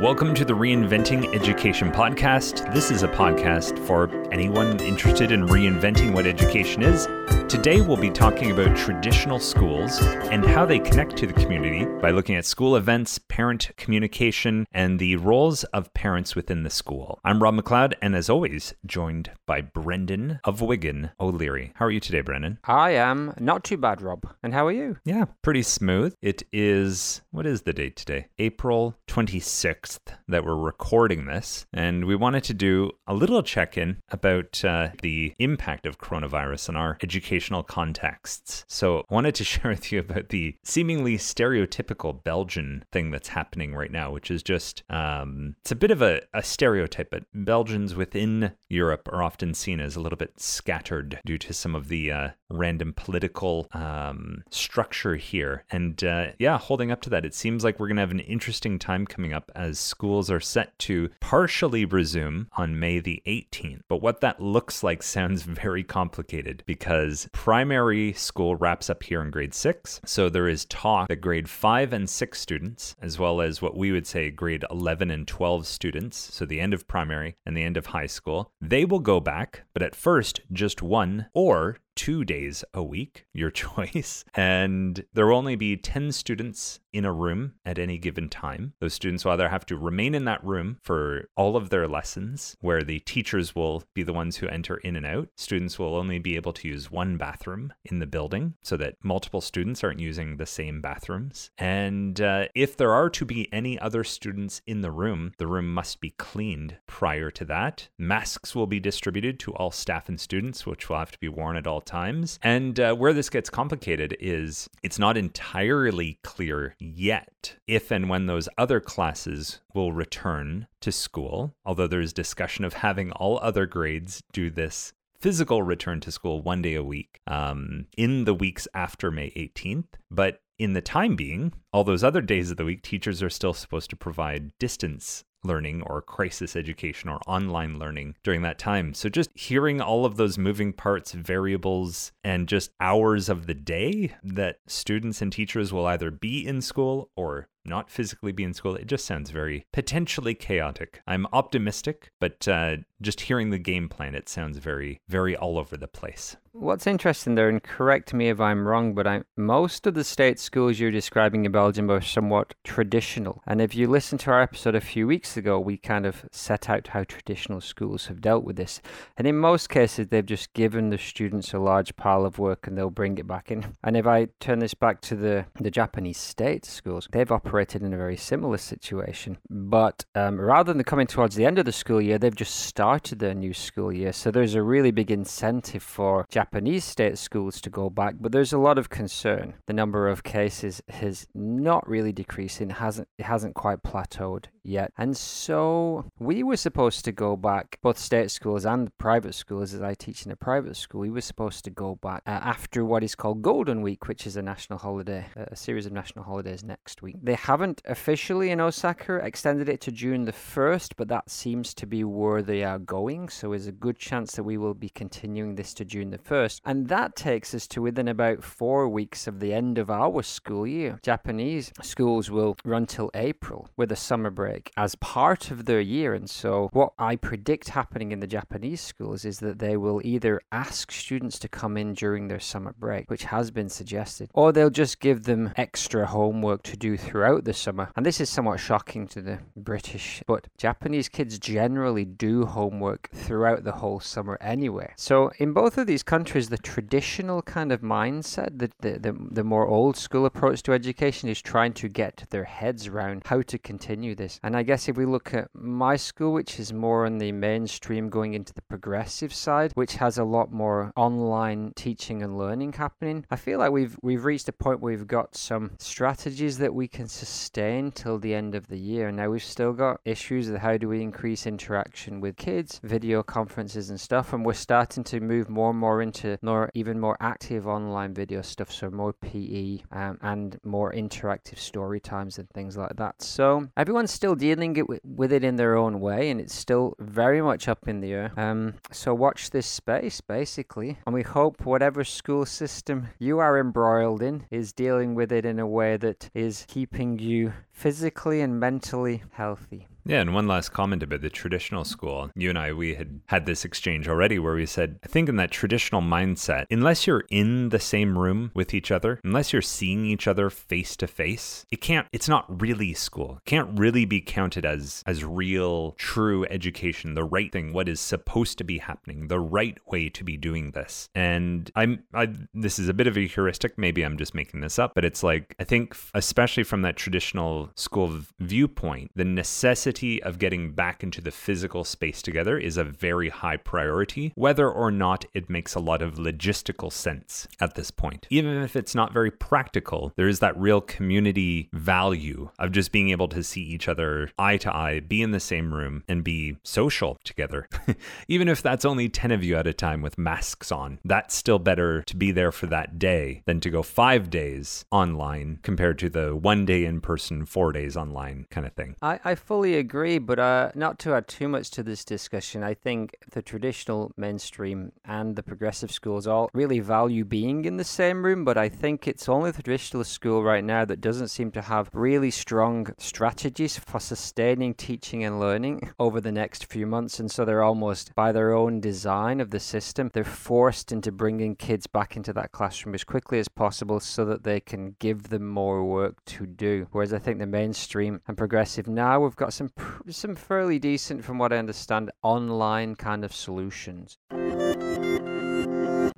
Welcome to the Reinventing Education Podcast. This is a podcast for anyone interested in reinventing what education is. Today, we'll be talking about traditional schools and how they connect to the community by looking at school events, parent communication, and the roles of parents within the school. I'm Rob McLeod, and as always, joined by Brendan of Wigan O'Leary. How are you today, Brendan? I am not too bad, Rob. And how are you? Yeah, pretty smooth. It is, what is the date today? April 26th that we're recording this. And we wanted to do a little check in about uh, the impact of coronavirus in our educational contexts. So I wanted to share with you about the seemingly stereotypical Belgian thing that's happening right now, which is just, um, it's a bit of a, a stereotype, but Belgians within Europe are often seen as a little bit scattered due to some of the uh, random political um, structure here. And uh, yeah, holding up to that, it seems like we're going to have an interesting time coming up as schools are set to partially resume on May the 18th. But what that looks like sounds very complicated because primary school wraps up here in grade six. So there is talk that grade five and six students, as well as what we would say grade 11 and 12 students, so the end of primary and the end of high school, they will go back, but at first just one or two days a week, your choice. And there will only be 10 students in a room at any given time. Those students will either have to remain in that room for all of their lessons, where the teachers will be the ones who enter in and out. Students will only be able to use one bathroom in the building so that multiple students aren't using the same bathrooms. And uh, if there are to be any other students in the room, the room must be cleaned prior to that. Masks will be distributed to all staff and students, which will have to be worn at all times. And uh, where this gets complicated is it's not entirely clear yet if and when those other classes will return to school, although there's discussion of having all other grades do this physical return to school one day a week um, in the weeks after May 18th. But in the time being, all those other days of the week, teachers are still supposed to provide distance learning or crisis education or online learning during that time. So just hearing all of those moving parts, variables, and just hours of the day that students and teachers will either be in school or not physically be in school, it just sounds very potentially chaotic. I'm optimistic, but uh, just hearing the game plan, it sounds very, very all over the place. What's interesting there, and correct me if I'm wrong, but I, most of the state schools you're describing in Belgium are somewhat traditional. And if you listen to our episode a few weeks ago, we kind of set out how traditional schools have dealt with this. And in most cases, they've just given the students a large pile of work and they'll bring it back in. And if I turn this back to the, the Japanese state schools, they've operated in a very similar situation. But um, rather than coming towards the end of the school year, they've just started their new school year. So there's a really big incentive for Japanese state schools to go back, but there's a lot of concern. The number of cases has not really decreasing, hasn't it hasn't quite plateaued yet. And so we were supposed to go back, both state schools and private schools, as I teach in a private school, we were supposed to go back uh, after what is called Golden Week, which is a national holiday, a series of national holidays next week. They haven't officially in Osaka extended it to June the 1st, but that seems to be where they are going. So there's a good chance that we will be continuing this to June the 1st. And that takes us to within about four weeks of the end of our school year. Japanese schools will run till April with a summer break as part of their year. And so what I predict happening in the Japanese schools is that they will either ask students to come in during their summer break, which has been suggested, or they'll just give them extra homework to do throughout the summer. And this is somewhat shocking to the British, but Japanese kids generally do homework throughout the whole summer anyway. So in both of these countries, the traditional kind of mindset, the, the, the, the more old school approach to education is trying to get their heads around how to continue this. And I guess if we look at my school, which is more on the mainstream going into the progressive side, which has a lot more online teaching and learning happening, I feel like we've we've reached a point where we've got some strategies that we can sustain till the end of the year. Now we've still got issues of how do we increase interaction with kids, video conferences and stuff, and we're starting to move more and more into more even more active online video stuff, so more PE um, and more interactive story times and things like that. So everyone's still dealing it with, with it in their own way, and it's still very much up in the air. Um, so watch this space basically, and we hope whatever school system you are embroiled in is dealing with it in a way that is keeping you physically and mentally healthy. Yeah, and one last comment about the traditional school. You and I, we had had this exchange already where we said, I think in that traditional mindset, unless you're in the same room with each other, unless you're seeing each other face to face, it can't, it's not really school. It can't really be counted as, as real, true education, the right thing, what is supposed to be happening, the right way to be doing this. And I'm, I, this is a bit of a heuristic. Maybe I'm just making this up, but it's like, I think, especially from that traditional school viewpoint, the necessity of getting back into the physical space together is a very high priority, whether or not it makes a lot of logistical sense at this point. Even if it's not very practical, there is that real community value of just being able to see each other eye to eye, be in the same room, and be social together. Even if that's only 10 of you at a time with masks on, that's still better to be there for that day than to go five days online compared to the one day in person, four days online kind of thing. I, I fully agree but uh, not to add too much to this discussion, I think the traditional mainstream and the progressive schools all really value being in the same room, but I think it's only the traditional school right now that doesn't seem to have really strong strategies for sustaining teaching and learning over the next few months. And so they're almost, by their own design of the system, they're forced into bringing kids back into that classroom as quickly as possible so that they can give them more work to do. Whereas I think the mainstream and progressive now, we've got some some fairly decent, from what I understand, online kind of solutions.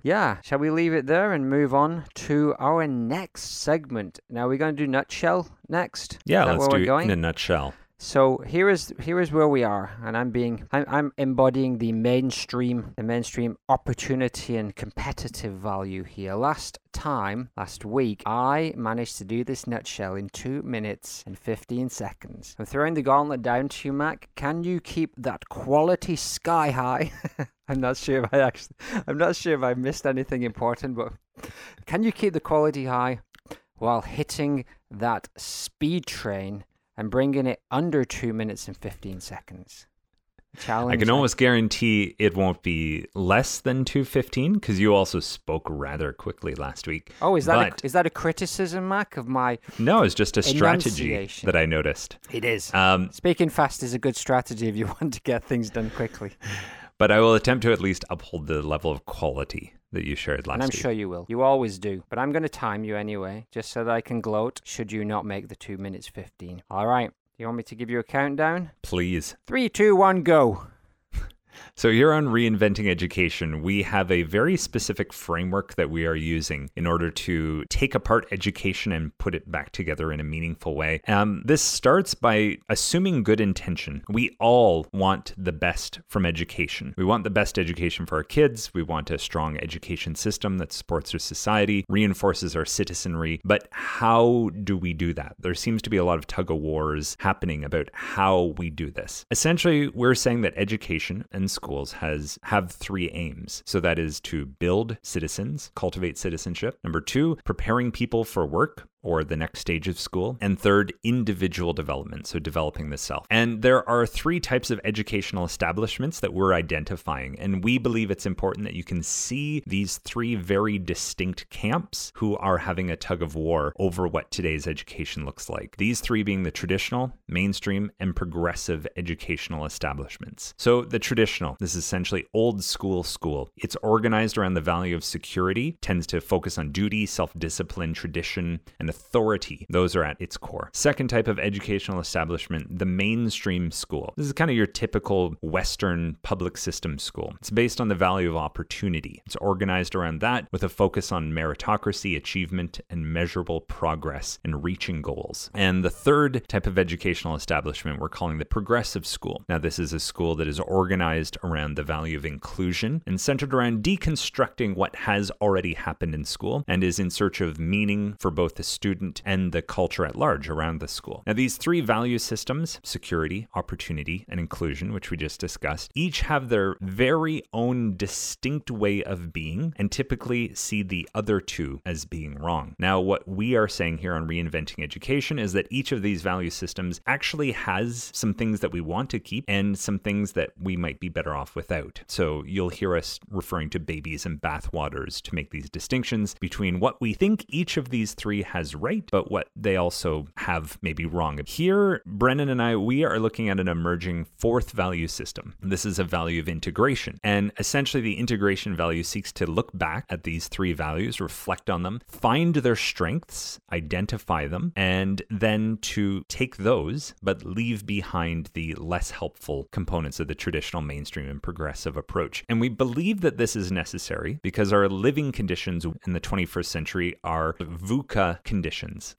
Yeah, shall we leave it there and move on to our next segment? Now we're going to do nutshell next. Yeah, let's do it in a nutshell. So here is here is where we are, and I'm being I'm, I'm embodying the mainstream the mainstream opportunity and competitive value here. Last time, last week, I managed to do this nutshell in two minutes and fifteen seconds. I'm throwing the gauntlet down to you, Mac. Can you keep that quality sky high? I'm not sure if I actually I'm not sure if I missed anything important, but can you keep the quality high while hitting that speed train? And bringing it under two minutes and 15 seconds. Challenge. I can almost guarantee it won't be less than 215 because you also spoke rather quickly last week. Oh, is that but... a, is that a criticism, Mac, of my? No, it's just a strategy that I noticed. It is. Um, Speaking fast is a good strategy if you want to get things done quickly. but I will attempt to at least uphold the level of quality that you shared last And I'm week. sure you will. You always do. But I'm going to time you anyway, just so that I can gloat should you not make the 2 minutes 15. All right. You want me to give you a countdown? Please. Three, two, one, go. So, here on Reinventing Education, we have a very specific framework that we are using in order to take apart education and put it back together in a meaningful way. Um, this starts by assuming good intention. We all want the best from education. We want the best education for our kids. We want a strong education system that supports our society, reinforces our citizenry. But how do we do that? There seems to be a lot of tug of wars happening about how we do this. Essentially, we're saying that education and schools has have three aims. So that is to build citizens, cultivate citizenship. Number two, preparing people for work or the next stage of school. And third, individual development, so developing the self. And there are three types of educational establishments that we're identifying. And we believe it's important that you can see these three very distinct camps who are having a tug of war over what today's education looks like. These three being the traditional, mainstream, and progressive educational establishments. So the traditional, this is essentially old school school. It's organized around the value of security, tends to focus on duty, self discipline, tradition, and authority. Those are at its core. Second type of educational establishment, the mainstream school. This is kind of your typical Western public system school. It's based on the value of opportunity. It's organized around that with a focus on meritocracy, achievement, and measurable progress in reaching goals. And the third type of educational establishment we're calling the progressive school. Now, this is a school that is organized around the value of inclusion and centered around deconstructing what has already happened in school and is in search of meaning for both the and the culture at large around the school. Now, these three value systems security, opportunity, and inclusion, which we just discussed each have their very own distinct way of being and typically see the other two as being wrong. Now, what we are saying here on Reinventing Education is that each of these value systems actually has some things that we want to keep and some things that we might be better off without. So you'll hear us referring to babies and bathwaters to make these distinctions between what we think each of these three has has right, but what they also have maybe wrong. Here, Brennan and I, we are looking at an emerging fourth value system. This is a value of integration. And essentially, the integration value seeks to look back at these three values, reflect on them, find their strengths, identify them, and then to take those, but leave behind the less helpful components of the traditional mainstream and progressive approach. And we believe that this is necessary because our living conditions in the 21st century are VUCA conditions.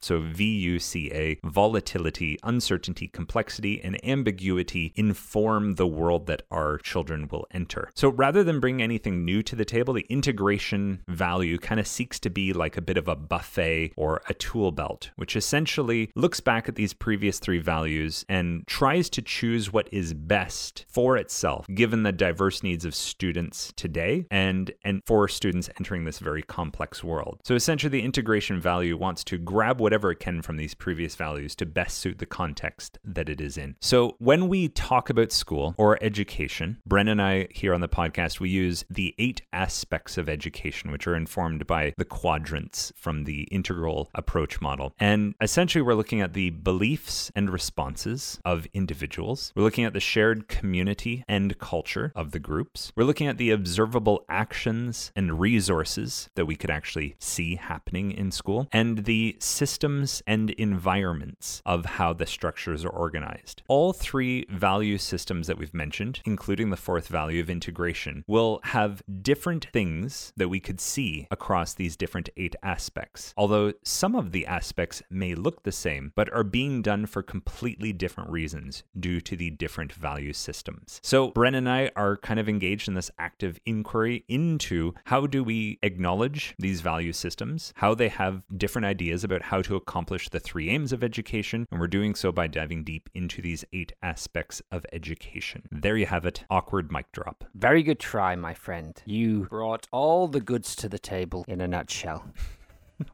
So V U C A, volatility, uncertainty, complexity, and ambiguity inform the world that our children will enter. So rather than bring anything new to the table, the integration value kind of seeks to be like a bit of a buffet or a tool belt, which essentially looks back at these previous three values and tries to choose what is best for itself, given the diverse needs of students today and, and for students entering this very complex world. So essentially, the integration value wants to grab whatever it can from these previous values to best suit the context that it is in. So when we talk about school or education, Bren and I here on the podcast, we use the eight aspects of education, which are informed by the quadrants from the integral approach model. And essentially, we're looking at the beliefs and responses of individuals. We're looking at the shared community and culture of the groups. We're looking at the observable actions and resources that we could actually see happening in school, and the systems and environments of how the structures are organized. All three value systems that we've mentioned, including the fourth value of integration, will have different things that we could see across these different eight aspects. Although some of the aspects may look the same, but are being done for completely different reasons due to the different value systems. So, Bren and I are kind of engaged in this active inquiry into how do we acknowledge these value systems, how they have different ideas about how to accomplish the three aims of education, and we're doing so by diving deep into these eight aspects of education. There you have it. Awkward mic drop. Very good try, my friend. You brought all the goods to the table in a nutshell.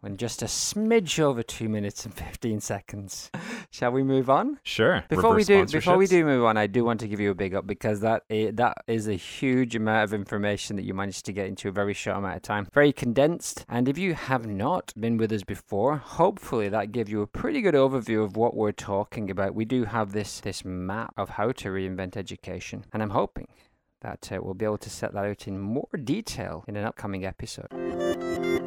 in just a smidge over two minutes and 15 seconds. Shall we move on? Sure. Before we do, before we do move on, I do want to give you a big up because that that is a huge amount of information that you managed to get into a very short amount of time. Very condensed. And if you have not been with us before, hopefully that gave you a pretty good overview of what we're talking about. We do have this this map of how to reinvent education, and I'm hoping that uh, we'll be able to set that out in more detail in an upcoming episode.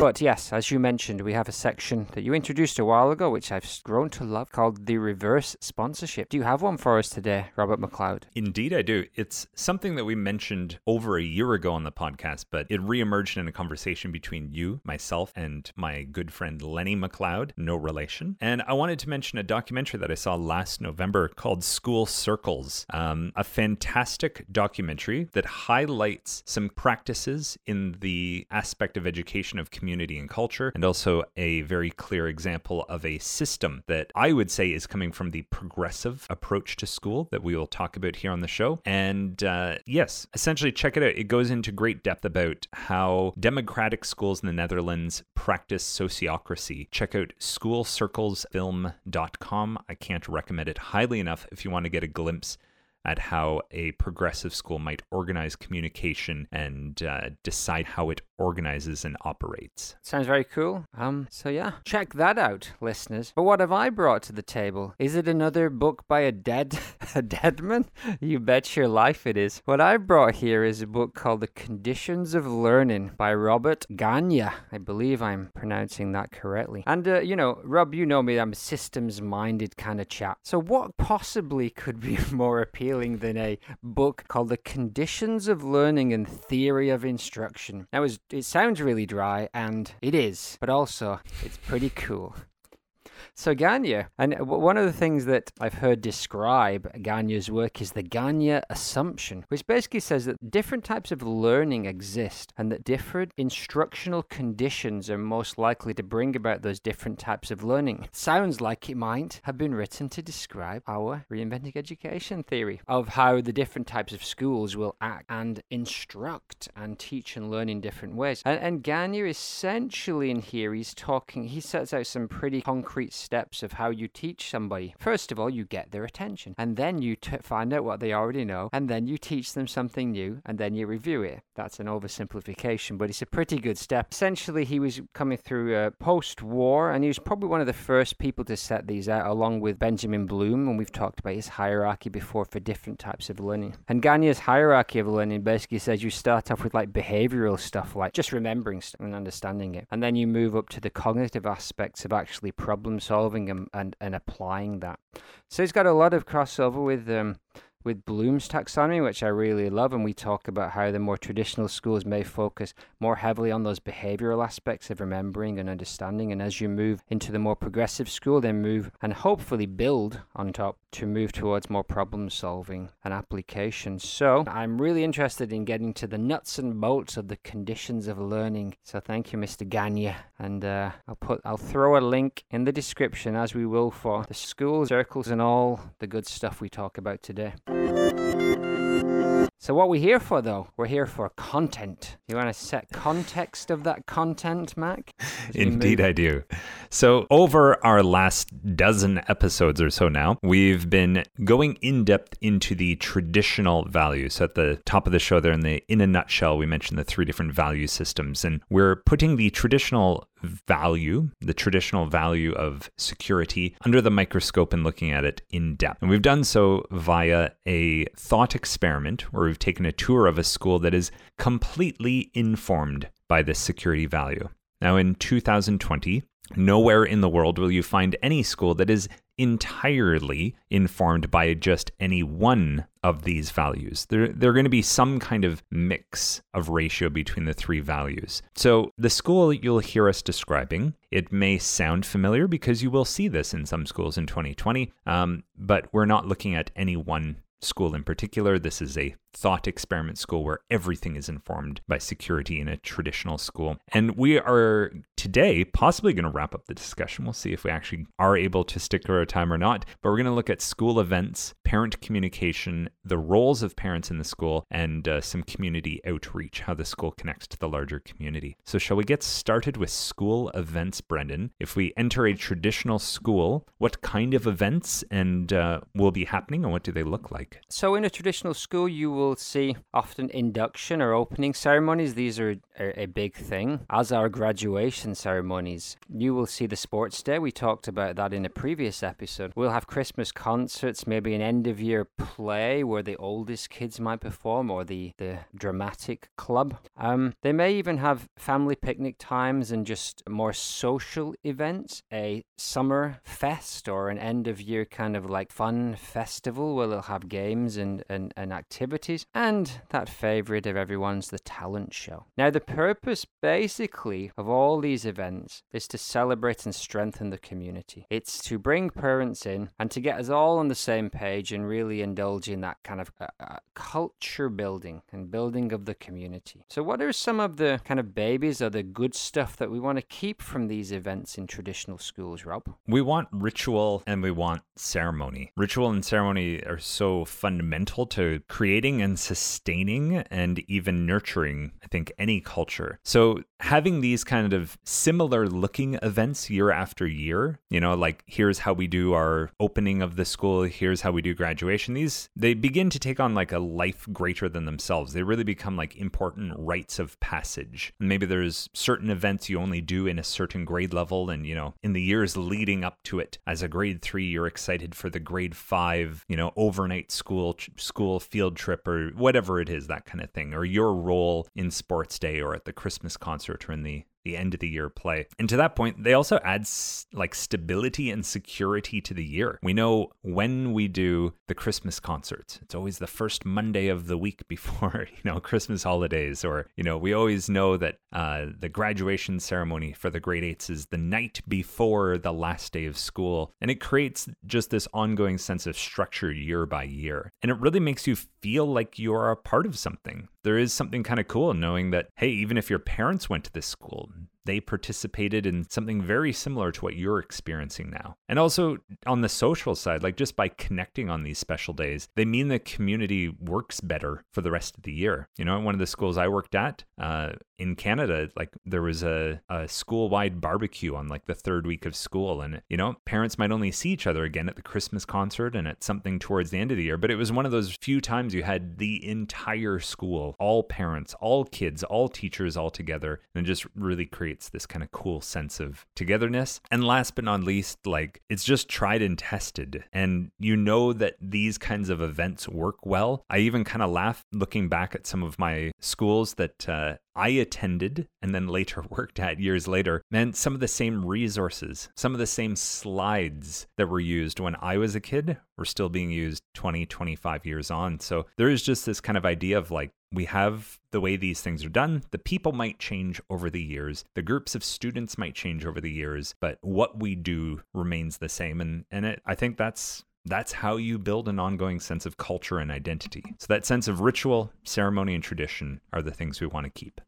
But yes, as you mentioned, we have a section that you introduced a while ago, which I've grown to love, called the reverse sponsorship. Do you have one for us today, Robert McLeod? Indeed, I do. It's something that we mentioned over a year ago on the podcast, but it reemerged in a conversation between you, myself, and my good friend Lenny McLeod, no relation. And I wanted to mention a documentary that I saw last November called School Circles, um, a fantastic documentary that highlights some practices in the aspect of education of community and culture, and also a very clear example of a system that I would say is coming from the progressive approach to school that we will talk about here on the show. And uh, yes, essentially, check it out. It goes into great depth about how democratic schools in the Netherlands practice sociocracy. Check out schoolcirclesfilm.com. I can't recommend it highly enough if you want to get a glimpse at how a progressive school might organize communication and uh, decide how it organizes and operates. Sounds very cool. Um, so yeah, check that out, listeners. But what have I brought to the table? Is it another book by a dead, a dead man? You bet your life it is. What I've brought here is a book called The Conditions of Learning by Robert Gagne. I believe I'm pronouncing that correctly. And uh, you know, Rob, you know me, I'm a systems-minded kind of chap. So what possibly could be more appealing than a book called The Conditions of Learning and Theory of Instruction? Now, it sounds really dry, and it is, but also it's pretty cool. So Gagne, and one of the things that I've heard describe Gagne's work is the Gagne assumption, which basically says that different types of learning exist and that different instructional conditions are most likely to bring about those different types of learning. Sounds like it might have been written to describe our reinventing education theory of how the different types of schools will act and instruct and teach and learn in different ways. And, and Gagne essentially in here, he's talking, he sets out some pretty concrete concrete steps of how you teach somebody. First of all, you get their attention, and then you t- find out what they already know, and then you teach them something new, and then you review it. That's an oversimplification, but it's a pretty good step. Essentially, he was coming through post war, and he was probably one of the first people to set these out, along with Benjamin Bloom, and we've talked about his hierarchy before for different types of learning. And Gagne's hierarchy of learning basically says you start off with like behavioral stuff, like just remembering and understanding it, and then you move up to the cognitive aspects of actually problem solving and, and, and applying that. So he's got a lot of crossover with um, with Bloom's taxonomy, which I really love, and we talk about how the more traditional schools may focus more heavily on those behavioral aspects of remembering and understanding. And as you move into the more progressive school, then move and hopefully build on top to move towards more problem solving and application. So I'm really interested in getting to the nuts and bolts of the conditions of learning. So thank you, Mr. Gagne, and uh, I'll put I'll throw a link in the description as we will for the school circles and all the good stuff we talk about today. So what we here for though? We're here for content. You want to set context of that content, Mac? Indeed I do. So over our last dozen episodes or so now, we've been going in depth into the traditional values. So at the top of the show there in the in a nutshell, we mentioned the three different value systems and we're putting the traditional value, the traditional value of security, under the microscope and looking at it in depth. And we've done so via a thought experiment where we've taken a tour of a school that is completely informed by this security value. Now, in 2020, nowhere in the world will you find any school that is entirely informed by just any one of these values. There, there are going to be some kind of mix of ratio between the three values. So, the school you'll hear us describing, it may sound familiar because you will see this in some schools in 2020, um, but we're not looking at any one school in particular. This is a thought experiment school where everything is informed by security in a traditional school. And we are today possibly going to wrap up the discussion. We'll see if we actually are able to stick to our time or not. But we're going to look at school events, parent communication, the roles of parents in the school, and uh, some community outreach, how the school connects to the larger community. So, shall we get started with school events, Brendan? If we enter a traditional school, what kind of events and uh, will be happening and what do they look like? So, in a traditional school, you will see often induction or opening ceremonies. These are a, a big thing, as are graduation ceremonies. You will see the sports day. We talked about that in a previous episode. We'll have Christmas concerts, maybe an end of year play where the oldest kids might perform, or the, the dramatic club. Um, they may even have family picnic times and just more social events, a summer fest or an end of year kind of like fun festival where they'll have games and, and, and activities activities, and that favourite of everyone's, the talent show. Now, the purpose basically of all these events is to celebrate and strengthen the community. It's to bring parents in and to get us all on the same page and really indulge in that kind of uh, uh, culture building and building of the community. So, what are some of the kind of babies or the good stuff that we want to keep from these events in traditional schools, Rob? We want ritual and we want ceremony. Ritual and ceremony are so fundamental to creating and sustaining and even nurturing, I think, any culture. So having these kind of similar looking events year after year, you know, like here's how we do our opening of the school, here's how we do graduation, these they begin to take on like a life greater than themselves. They really become like important rites of passage. And maybe there's certain events you only do in a certain grade level and, you know, in the years leading up to it as a grade 3 you're excited for the grade 5, you know, overnight school school field trip or whatever it is, that kind of thing, or your role in sports day or at the Christmas concert or in the the end of the year play. And to that point, they also add like stability and security to the year. We know when we do the Christmas concerts, it's always the first Monday of the week before, you know, Christmas holidays. Or, you know, we always know that uh, the graduation ceremony for the grade eights is the night before the last day of school. And it creates just this ongoing sense of structure year by year. And it really makes you feel like you are a part of something. There is something kind of cool knowing that, hey, even if your parents went to this school, they participated in something very similar to what you're experiencing now. And also on the social side, like just by connecting on these special days, they mean the community works better for the rest of the year. You know, at one of the schools I worked at uh, in Canada, like there was a, a school wide barbecue on like the third week of school. And, you know, parents might only see each other again at the Christmas concert and at something towards the end of the year. But it was one of those few times you had the entire school, all parents, all kids, all teachers all together. And just really creates this kind of cool sense of togetherness. And last but not least, like it's just tried and tested. And you know that these kinds of events work well. I even kind of laugh looking back at some of my schools that uh, I attended and then later worked at years later meant some of the same resources, some of the same slides that were used when I was a kid were still being used 20, 25 years on. So there is just this kind of idea of like, we have the way these things are done. The people might change over the years. The groups of students might change over the years, but what we do remains the same. And and it, I think that's that's how you build an ongoing sense of culture and identity. So that sense of ritual, ceremony, and tradition are the things we want to keep.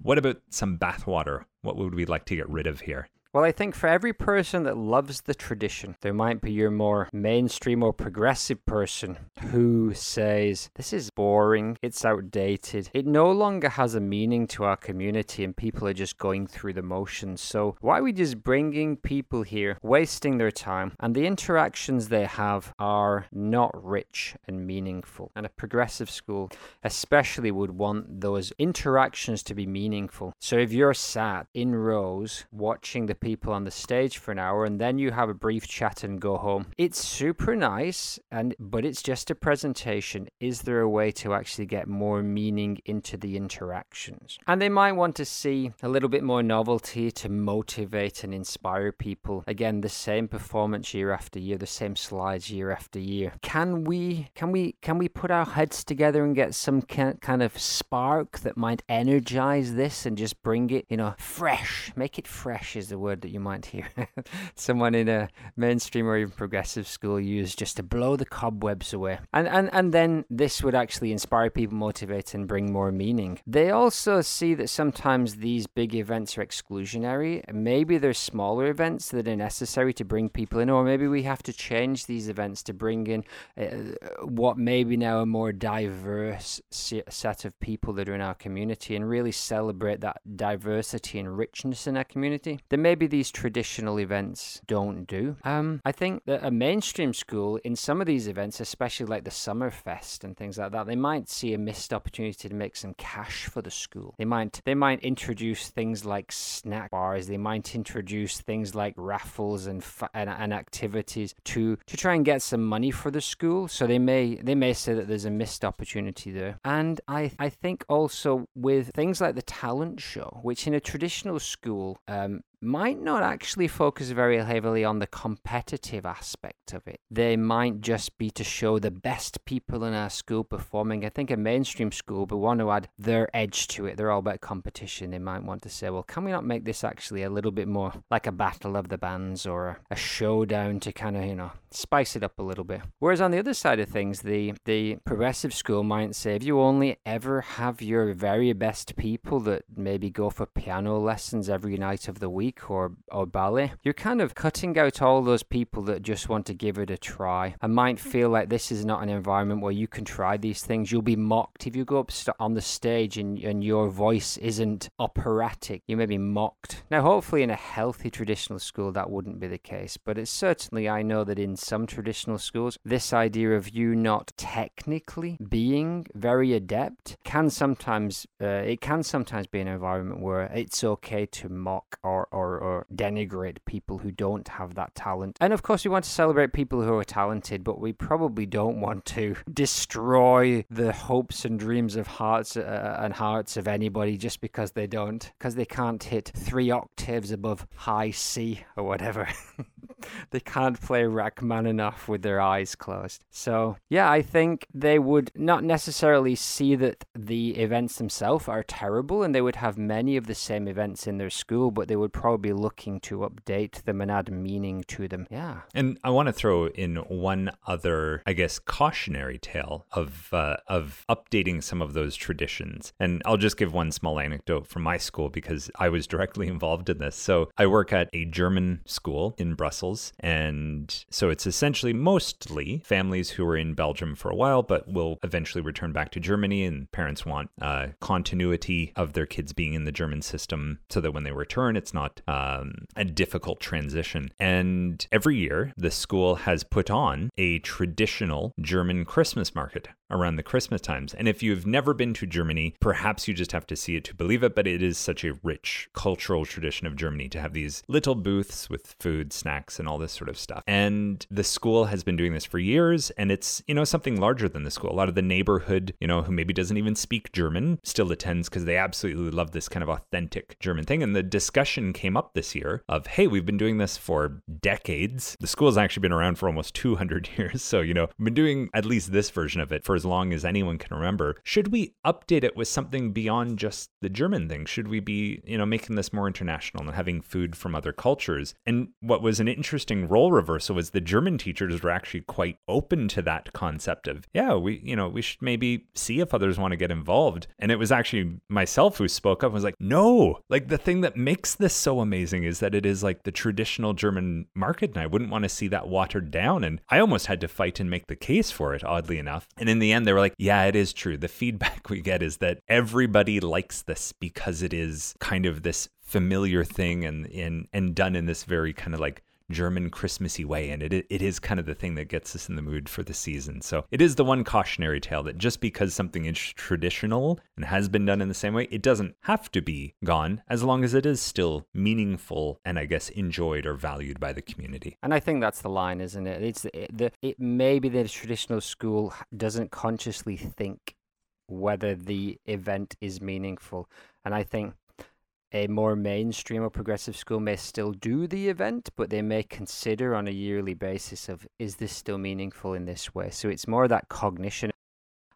What about some bathwater? What would we like to get rid of here? Well, I think for every person that loves the tradition, there might be your more mainstream or progressive person who says, This is boring, it's outdated, it no longer has a meaning to our community, and people are just going through the motions. So, why are we just bringing people here, wasting their time, and the interactions they have are not rich and meaningful? And a progressive school, especially, would want those interactions to be meaningful. So, if you're sat in rows watching the people on the stage for an hour and then you have a brief chat and go home. It's super nice and but it's just a presentation. Is there a way to actually get more meaning into the interactions? And they might want to see a little bit more novelty to motivate and inspire people. Again, the same performance year after year, the same slides year after year. Can we can we can we put our heads together and get some kind of spark that might energize this and just bring it, you know, fresh, make it fresh is the word word that you might hear someone in a mainstream or even progressive school use just to blow the cobwebs away. And, and, and then this would actually inspire people, motivate, and bring more meaning. They also see that sometimes these big events are exclusionary. Maybe there's smaller events that are necessary to bring people in, or maybe we have to change these events to bring in uh, what maybe now a more diverse set of people that are in our community and really celebrate that diversity and richness in our community. There may maybe these traditional events don't do. Um, I think that a mainstream school in some of these events, especially like the summer fest and things like that, they might see a missed opportunity to make some cash for the school. They might they might introduce things like snack bars. They might introduce things like raffles and and, and activities to to try and get some money for the school. So they may they may say that there's a missed opportunity there. And I I think also with things like the talent show, which in a traditional school um, might not actually focus very heavily on the competitive aspect of it. They might just be to show the best people in our school performing. I think a mainstream school would want to add their edge to it. They're all about competition. They might want to say, well, can we not make this actually a little bit more like a battle of the bands or a showdown to kind of, you know, spice it up a little bit. Whereas on the other side of things, the the progressive school might say if you only ever have your very best people that maybe go for piano lessons every night of the week or or ballet, you're kind of cutting out all those people that just want to give it a try and might feel like this is not an environment where you can try these things. You'll be mocked if you go up on the stage and, and your voice isn't operatic. You may be mocked. Now, hopefully, in a healthy traditional school, that wouldn't be the case, but it's certainly I know that in some traditional schools, this idea of you not technically being very adept can sometimes uh, it can sometimes be an environment where it's okay to mock or, or or denigrate people who don't have that talent. And of course, we want to celebrate people who are talented, but we probably don't want to destroy the hopes and dreams of hearts uh, and hearts of anybody just because they don't because they can't hit three octaves above high C or whatever. they can't play Rachmaninoff with their eyes closed. So, yeah, I think they would not necessarily see that the events themselves are terrible and they would have many of the same events in their school, but they would probably probably looking to update them and add meaning to them. Yeah. And I want to throw in one other, I guess, cautionary tale of uh, of updating some of those traditions. And I'll just give one small anecdote from my school because I was directly involved in this. So I work at a German school in Brussels, and so it's essentially mostly families who are in Belgium for a while, but will eventually return back to Germany. And parents want uh, continuity of their kids being in the German system so that when they return, it's not um, a difficult transition. And every year, the school has put on a traditional German Christmas market around the Christmas times. And if you've never been to Germany, perhaps you just have to see it to believe it, but it is such a rich cultural tradition of Germany to have these little booths with food, snacks, and all this sort of stuff. And the school has been doing this for years, and it's, you know, something larger than the school. A lot of the neighborhood, you know, who maybe doesn't even speak German still attends because they absolutely love this kind of authentic German thing. And the discussion came up this year of, hey, we've been doing this for decades. The school's actually been around for almost 200 years. So, you know, we've been doing at least this version of it for as long as anyone can remember. Should we update it with something beyond just the German thing? Should we be, you know, making this more international and having food from other cultures? And what was an interesting role reversal was the German teachers were actually quite open to that concept of, yeah, we, you know, we should maybe see if others want to get involved. And it was actually myself who spoke up and was like, no, like the thing that makes this so amazing is that it is like the traditional German market. And I wouldn't want to see that watered down. And I almost had to fight and make the case for it, oddly enough. And in the end, they were like, yeah, it is true. The feedback we get is that everybody likes this because it is kind of this familiar thing and and and done in this very kind of like German Christmassy way, and it it is kind of the thing that gets us in the mood for the season. So it is the one cautionary tale that just because something is traditional and has been done in the same way, it doesn't have to be gone as long as it is still meaningful and I guess enjoyed or valued by the community. And I think that's the line, isn't it? It's it, the it maybe the traditional school doesn't consciously think whether the event is meaningful, and I think a more mainstream or progressive school may still do the event, but they may consider on a yearly basis of is this still meaningful in this way? So it's more that cognition.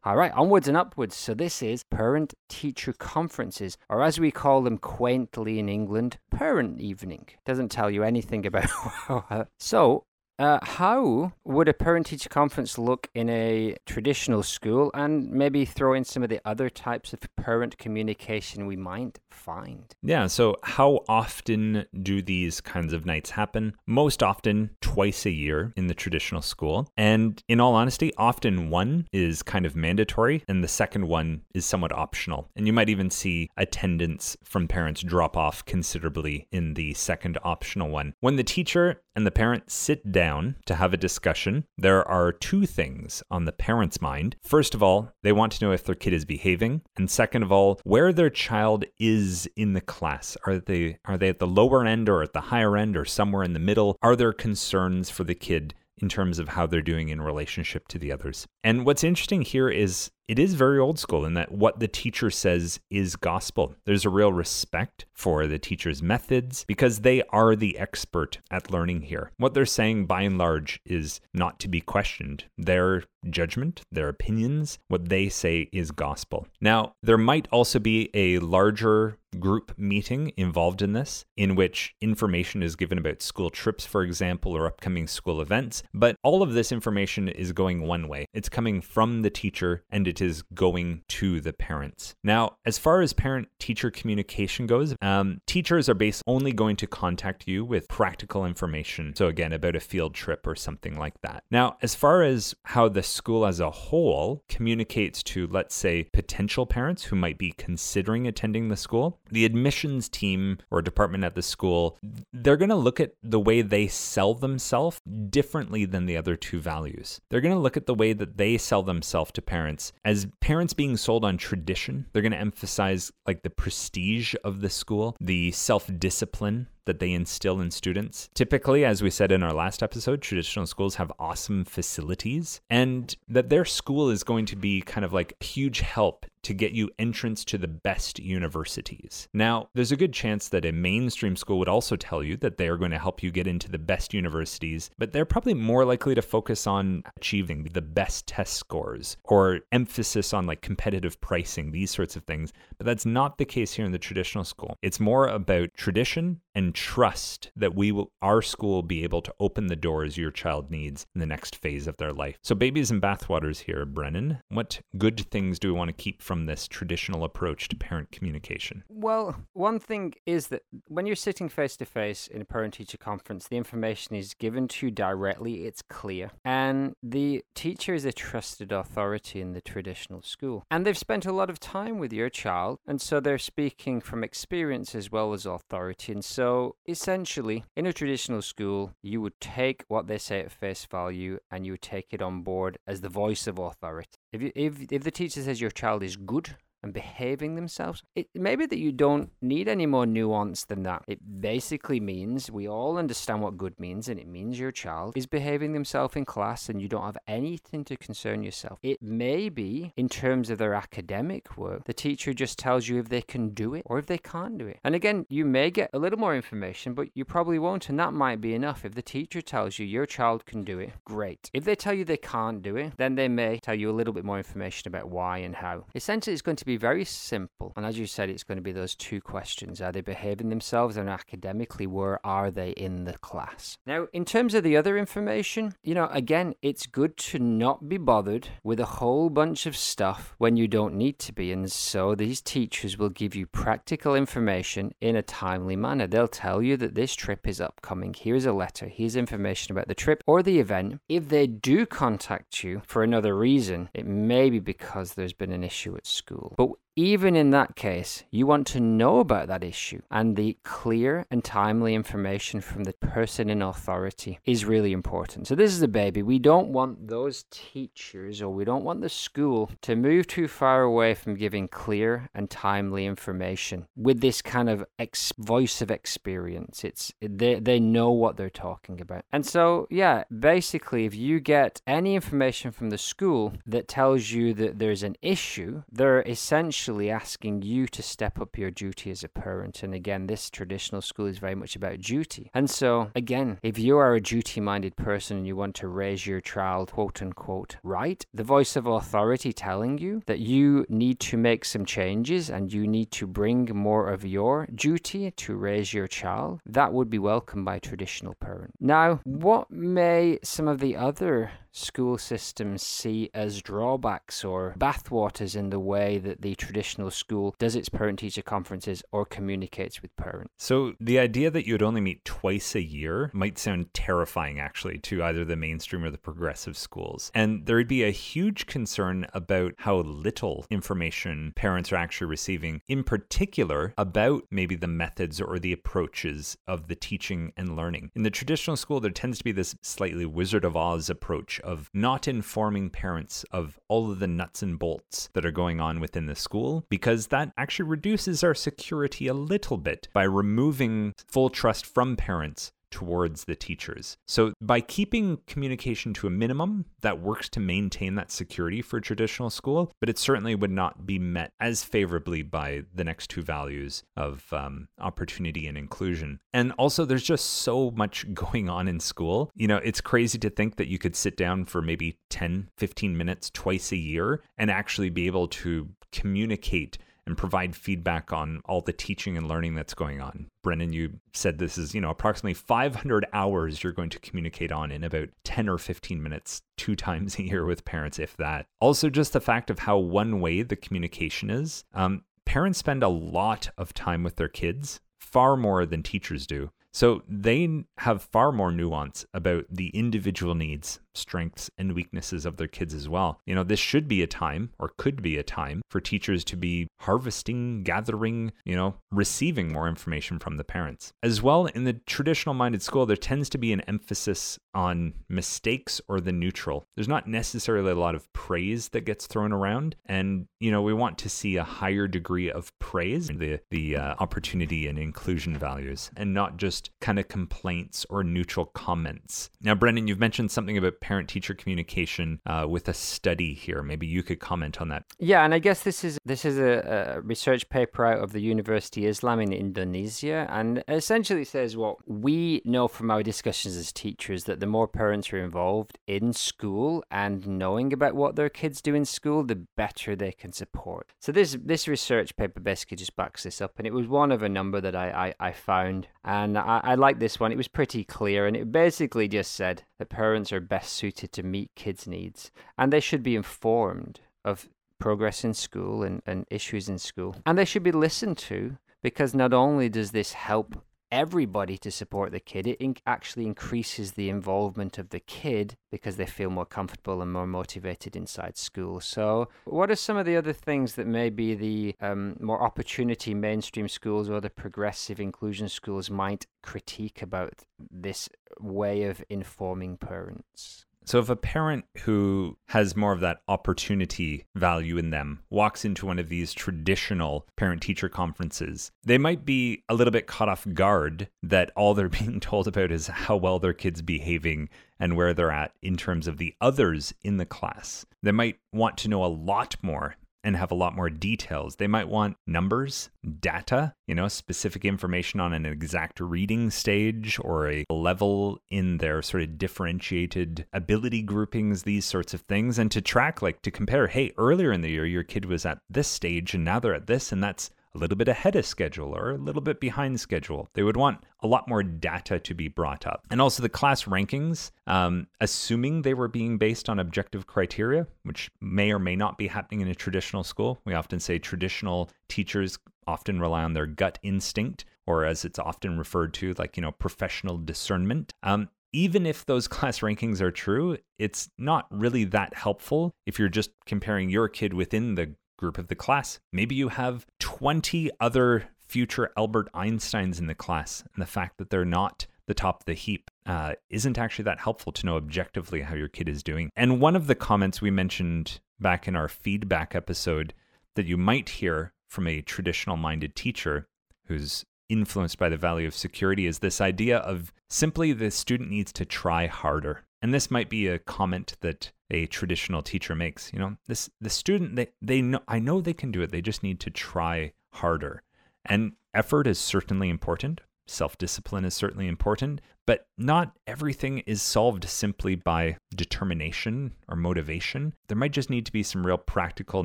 All right, onwards and upwards. So this is parent teacher conferences, or as we call them quaintly in England, parent evening. Doesn't tell you anything about. so uh, how would a parent teacher conference look in a traditional school and maybe throw in some of the other types of parent communication we might find? Yeah, so how often do these kinds of nights happen? Most often, twice a year in the traditional school. And in all honesty, often one is kind of mandatory and the second one is somewhat optional. And you might even see attendance from parents drop off considerably in the second optional one. When the teacher and the parent sit down to have a discussion, there are two things on the parent's mind. First of all, they want to know if their kid is behaving, and second of all, where their child is in the class. Are they are they at the lower end or at the higher end or somewhere in the middle? Are there concerns for the kid in terms of how they're doing in relationship to the others. And what's interesting here is it is very old school in that what the teacher says is gospel. There's a real respect for the teacher's methods because they are the expert at learning here. What they're saying by and large is not to be questioned. Their judgment, their opinions, what they say is gospel. Now, there might also be a larger group meeting involved in this, in which information is given about school trips, for example, or upcoming school events. But all of this information is going one way it's coming from the teacher and it is going to the parents. Now, as far as parent teacher communication goes, um, teachers are basically only going to contact you with practical information. So, again, about a field trip or something like that. Now, as far as how the school as a whole communicates to, let's say, potential parents who might be considering attending the school, the admissions team or department at the school, they're going to look at the way they sell themselves differently than the other two values. They're going to look at the way that they sell themselves to parents as parents being sold on tradition. They're going to emphasize like the prestige of the school, the self discipline that they instill in students. Typically, as we said in our last episode, traditional schools have awesome facilities, and that their school is going to be kind of like huge help to get you entrance to the best universities. Now, there's a good chance that a mainstream school would also tell you that they are going to help you get into the best universities, but they're probably more likely to focus on achieving the best test scores or emphasis on like competitive pricing, these sorts of things. But that's not the case here in the traditional school. It's more about tradition and trust that we will our school will be able to open the doors your child needs in the next phase of their life. So babies and bathwaters here, Brennan. What good things do we want to keep from this traditional approach to parent communication? Well, one thing is that when you're sitting face to face in a parent teacher conference, the information is given to you directly, it's clear. And the teacher is a trusted authority in the traditional school. And they've spent a lot of time with your child, and so they're speaking from experience as well as authority. And so essentially, in a traditional school, you would take what they say at face value and you would take it on board as the voice of authority. If, you, if, if the teacher says your child is good, and behaving themselves. It may be that you don't need any more nuance than that. It basically means we all understand what good means, and it means your child is behaving themselves in class and you don't have anything to concern yourself. It may be, in terms of their academic work, the teacher just tells you if they can do it or if they can't do it. And again, you may get a little more information, but you probably won't, and that might be enough. If the teacher tells you your child can do it, great. If they tell you they can't do it, then they may tell you a little bit more information about why and how. Essentially, it's going to be be very simple. And as you said, it's going to be those two questions Are they behaving themselves and academically? Where are they in the class? Now, in terms of the other information, you know, again, it's good to not be bothered with a whole bunch of stuff when you don't need to be. And so these teachers will give you practical information in a timely manner. They'll tell you that this trip is upcoming. Here's a letter. Here's information about the trip or the event. If they do contact you for another reason, it may be because there's been an issue at school. But even in that case, you want to know about that issue, and the clear and timely information from the person in authority is really important. So, this is a baby. We don't want those teachers or we don't want the school to move too far away from giving clear and timely information with this kind of ex- voice of experience. It's they, they know what they're talking about. And so, yeah, basically, if you get any information from the school that tells you that there's an issue, they're essentially actually asking you to step up your duty as a parent. And again, this traditional school is very much about duty. And so, again, if you are a duty minded person and you want to raise your child, quote unquote, right, the voice of authority telling you that you need to make some changes and you need to bring more of your duty to raise your child, that would be welcomed by traditional parent. Now, what may some of the other school systems see as drawbacks or bathwaters in the way that the traditional school does its parent teacher conferences or communicates with parents. So, the idea that you'd only meet twice a year might sound terrifying actually to either the mainstream or the progressive schools. And there would be a huge concern about how little information parents are actually receiving, in particular about maybe the methods or the approaches of the teaching and learning. In the traditional school, there tends to be this slightly Wizard of Oz approach of not informing parents of all of the nuts and bolts that are going on within the school, because that actually reduces our security a little bit by removing full trust from parents towards the teachers. So, by keeping communication to a minimum, that works to maintain that security for traditional school, but it certainly would not be met as favorably by the next two values of um, opportunity and inclusion. And also, there's just so much going on in school. You know, it's crazy to think that you could sit down for maybe 10, 15 minutes twice a year and actually be able to communicate and provide feedback on all the teaching and learning that's going on. Brendan, you said this is, you know, approximately 500 hours you're going to communicate on in about 10 or 15 minutes, two times a year with parents, if that. Also, just the fact of how one way the communication is. Um, parents spend a lot of time with their kids, far more than teachers do. So they have far more nuance about the individual needs strengths and weaknesses of their kids as well. You know, this should be a time or could be a time for teachers to be harvesting, gathering, you know, receiving more information from the parents. As well, in the traditional minded school, there tends to be an emphasis on mistakes or the neutral. There's not necessarily a lot of praise that gets thrown around. And, you know, we want to see a higher degree of praise, the, the uh, opportunity and inclusion values, and not just just kind of complaints or neutral comments. Now, Brendan, you've mentioned something about parent teacher communication uh, with a study here. Maybe you could comment on that. Yeah, and I guess this is this is a, a research paper out of the University of Islam in Indonesia, and essentially says what we know from our discussions as teachers that the more parents are involved in school and knowing about what their kids do in school, the better they can support. So this this research paper basically just backs this up, and it was one of a number that I I, I found, and I, I like this one. It was pretty clear, and it basically just said that parents are best suited to meet kids' needs, and they should be informed of progress in school and, and issues in school. And they should be listened to because not only does this help everybody to support the kid, it in- actually increases the involvement of the kid because they feel more comfortable and more motivated inside school. So, what are some of the other things that maybe the um, more opportunity mainstream schools or the progressive inclusion schools might critique about this way of informing parents? So, if a parent who has more of that opportunity value in them walks into one of these traditional parent teacher conferences, they might be a little bit caught off guard that all they're being told about is how well their kid's behaving and where they're at in terms of the others in the class. They might want to know a lot more and have a lot more details. They might want numbers, data, you know, specific information on an exact reading stage or a level in their sort of differentiated ability groupings, these sorts of things. And to track, like to compare, hey, earlier in the year, your kid was at this stage and now they're at this, and that's a little bit ahead of schedule or a little bit behind schedule. They would want a lot more data to be brought up. And also the class rankings, um, assuming they were being based on objective criteria, which may or may not be happening in a traditional school. We often say traditional teachers often rely on their gut instinct, or as it's often referred to, like, you know, professional discernment. Um, even if those class rankings are true, it's not really that helpful if you're just comparing your kid within the group of the class. Maybe you have 20 other future Albert Einsteins in the class, and the fact that they're not the top of the heap uh, isn't actually that helpful to know objectively how your kid is doing. And one of the comments we mentioned back in our feedback episode that you might hear from a traditional minded teacher who's influenced by the value of security is this idea of simply the student needs to try harder. And this might be a comment that a traditional teacher makes. You know, this the student they they know I know they can do it. They just need to try harder. And effort is certainly important. Self-discipline is certainly important, but not everything is solved simply by determination or motivation. There might just need to be some real practical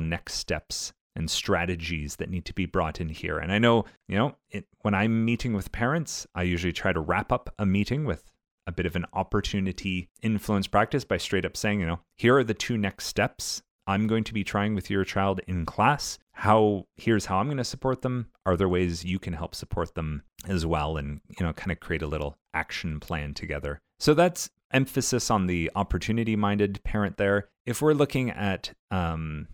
next steps and strategies that need to be brought in here. And I know, you know, it, when I'm meeting with parents, I usually try to wrap up a meeting with a bit of an opportunity influence practice by straight up saying, you know, here are the two next steps I'm going to be trying with your child in class. How here's how I'm going to support them. Are there ways you can help support them as well and, you know, kind of create a little action plan together. So that's emphasis on the opportunity minded parent there. If we're looking at um,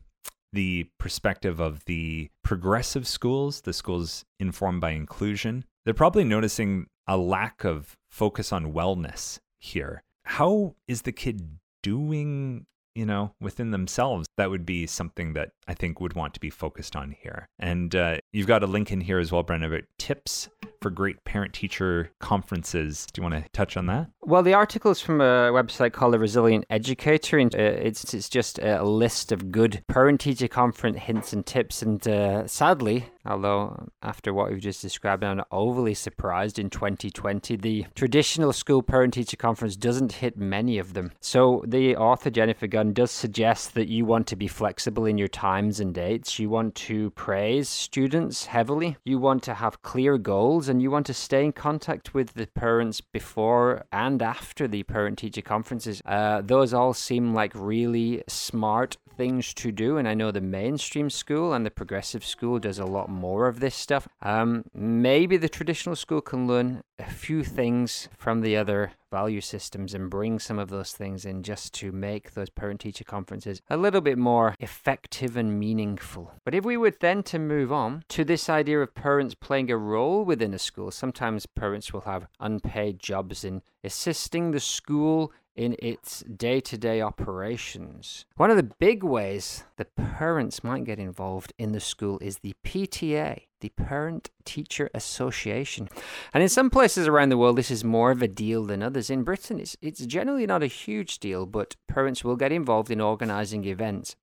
the perspective of the progressive schools, the schools informed by inclusion, they're probably noticing a lack of focus on wellness here. How is the kid doing, you know, within themselves? That would be something that I think would want to be focused on here. And uh, you've got a link in here as well, Brendan, about tips for great parent teacher conferences. Do you want to touch on that? Well, the article is from a website called The Resilient Educator, and uh, it's, it's just a list of good parent teacher conference hints and tips. And uh, sadly, although after what we've just described, I'm not overly surprised in 2020, the traditional school parent teacher conference doesn't hit many of them. So the author, Jennifer Gunn, does suggest that you want to be flexible in your times and dates. You want to praise students heavily. You want to have clear goals and you want to stay in contact with the parents before and after the parent teacher conferences. Uh, those all seem like really smart things to do. And I know the mainstream school and the progressive school does a lot more of this stuff. Um, maybe the traditional school can learn a few things from the other value systems and bring some of those things in just to make those parent teacher conferences a little bit more effective and meaningful. But if we were then to move on to this idea of parents playing a role within a school, sometimes parents will have unpaid jobs in assisting the school in its day to day operations. One of the big ways the parents might get involved in the school is the PTA, the Parent Teacher Association. And in some places around the world, this is more of a deal than others. In Britain, it's, it's generally not a huge deal, but parents will get involved in organizing events.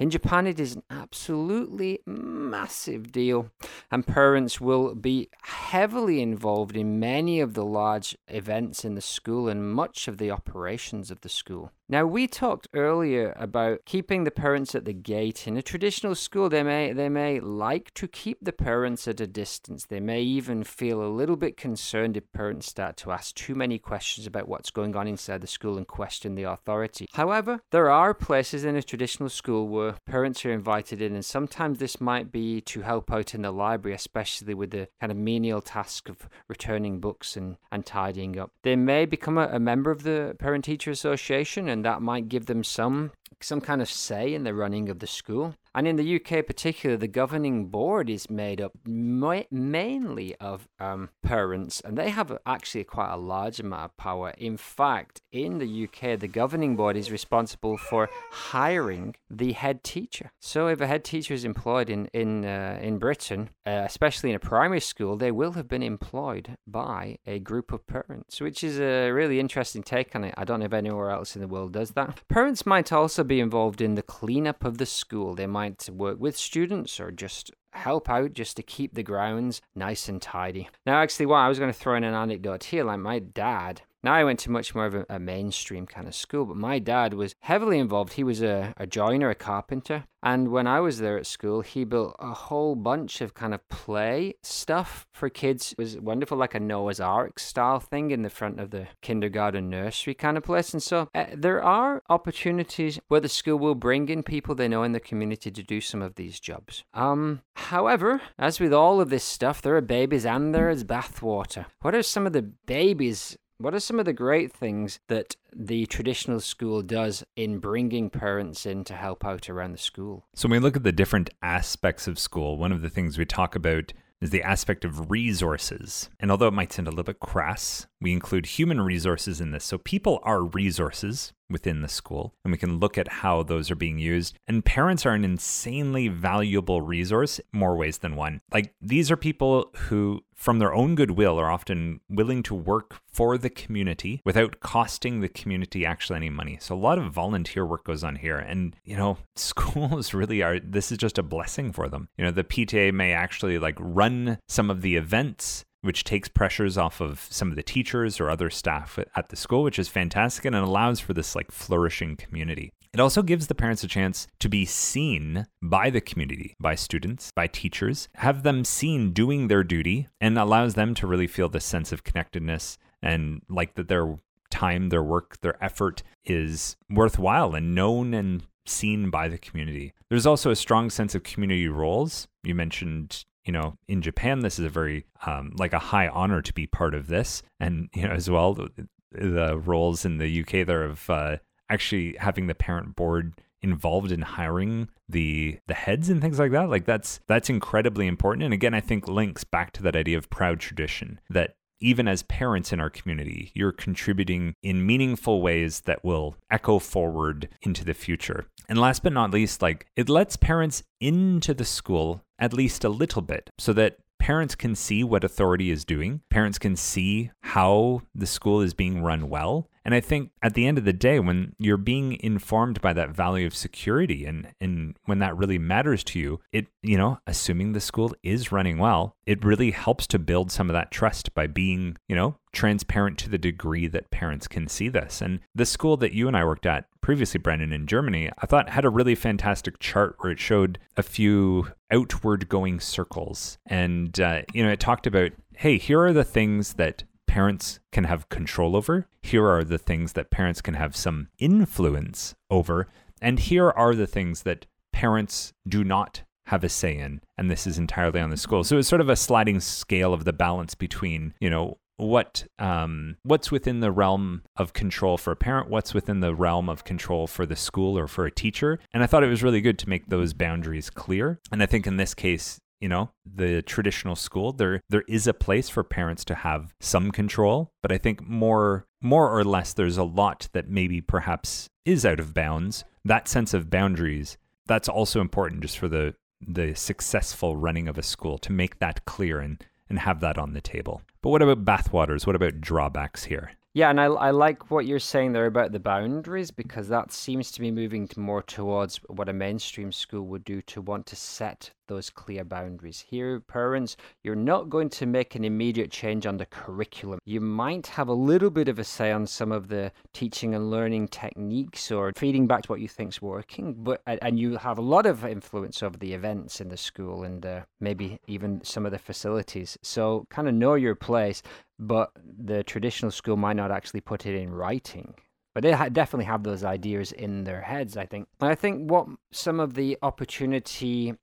In Japan, it is an absolutely massive deal, and parents will be heavily involved in many of the large events in the school and much of the operations of the school. Now we talked earlier about keeping the parents at the gate. In a traditional school, they may they may like to keep the parents at a distance. They may even feel a little bit concerned if parents start to ask too many questions about what's going on inside the school and question the authority. However, there are places in a traditional school where parents are invited in, and sometimes this might be to help out in the library, especially with the kind of menial task of returning books and, and tidying up. They may become a, a member of the Parent Teacher Association and that might give them some some kind of say in the running of the school. And in the UK, particularly, the governing board is made up ma- mainly of um, parents, and they have actually quite a large amount of power. In fact, in the UK, the governing board is responsible for hiring the head teacher. So, if a head teacher is employed in in uh, in Britain, uh, especially in a primary school, they will have been employed by a group of parents, which is a really interesting take on it. I don't know if anywhere else in the world does that. Parents might also be involved in the cleanup of the school. They might to work with students or just help out just to keep the grounds nice and tidy. Now, actually, what I was going to throw in an anecdote here, like my dad now, I went to much more of a, a, mainstream kind of school, but my dad was heavily involved. He was a, a joiner, a carpenter. And when I was there at school, he built a whole bunch of kind of play stuff for kids. It was wonderful, like a Noah's Ark style thing in the front of the kindergarten nursery kind of place. And so uh, there are opportunities where the school will bring in people they know in the community to do some of these jobs. Um, however, as with all of this stuff, there are babies and there is bathwater. What are some of the babies what are some of the great things that the traditional school does in bringing parents in to help out around the school? So, when we look at the different aspects of school, one of the things we talk about is the aspect of resources. And although it might sound a little bit crass, we include human resources in this. So people are resources within the school, and we can look at how those are being used. And parents are an insanely valuable resource, more ways than one. Like these are people who, from their own goodwill, are often willing to work for the community without costing the community actually any money. So a lot of volunteer work goes on here. And, you know, schools really are, this is just a blessing for them. You know, the PTA may actually like run some of the events which takes pressures off of some of the teachers or other staff at the school, which is fantastic and it allows for this like flourishing community. It also gives the parents a chance to be seen by the community, by students, by teachers, have them seen doing their duty, and allows them to really feel this sense of connectedness and like that their time, their work, their effort is worthwhile and known and seen by the community. There's also a strong sense of community roles. You mentioned you know, in Japan, this is a very um, like a high honor to be part of this, and you know, as well, the, the roles in the UK there of uh, actually having the parent board involved in hiring the the heads and things like that like that's that's incredibly important. And again i think links back to that idea of proud tradition that even as parents in our community, you're contributing in meaningful ways that will echo forward into the future. And last but not least, like it lets parents into the school at least a little bit so that parents can see what authority is doing. Parents can see how the school is being run well. And I think at the end of the day, when you're being informed by that value of security and, and when that really matters to you, it, you know, assuming the school is running well, it really helps to build some of that trust by being, you know, transparent to the degree that parents can see this. And the school that you and I worked at previously, Brendan, in Germany, I thought had a really fantastic chart where it showed a few outward going circles. And, uh, you know, it talked about, hey, here are the things that parents can have control over. Here are the things that parents can have some influence over. And here are the things that parents do not have a say in. And this is entirely on the school. So it's sort of a sliding scale of the balance between, you know, what um, what's within the realm of control for a parent, what's within the realm of control for the school or for a teacher. And I thought it was really good to make those boundaries clear. And I think in this case, you know, the traditional school, there there is a place for parents to have some control, but I think more more or less there's a lot that maybe perhaps is out of bounds. That sense of boundaries, that's also important just for the the successful running of a school to make that clear and and have that on the table. But what about bathwaters? What about drawbacks here? Yeah, and I, I like what you're saying there about the boundaries because that seems to be moving more towards what a mainstream school would do to want to set those clear boundaries. Here, parents, you're not going to make an immediate change on the curriculum. You might have a little bit of a say on some of the teaching and learning techniques or feeding back to what you think's working, but and you have a lot of influence over the events in the school and uh, maybe even some of the facilities. So kind of know your place, but the traditional school might not actually put it in writing but they definitely have those ideas in their heads i think and i think what some of the opportunity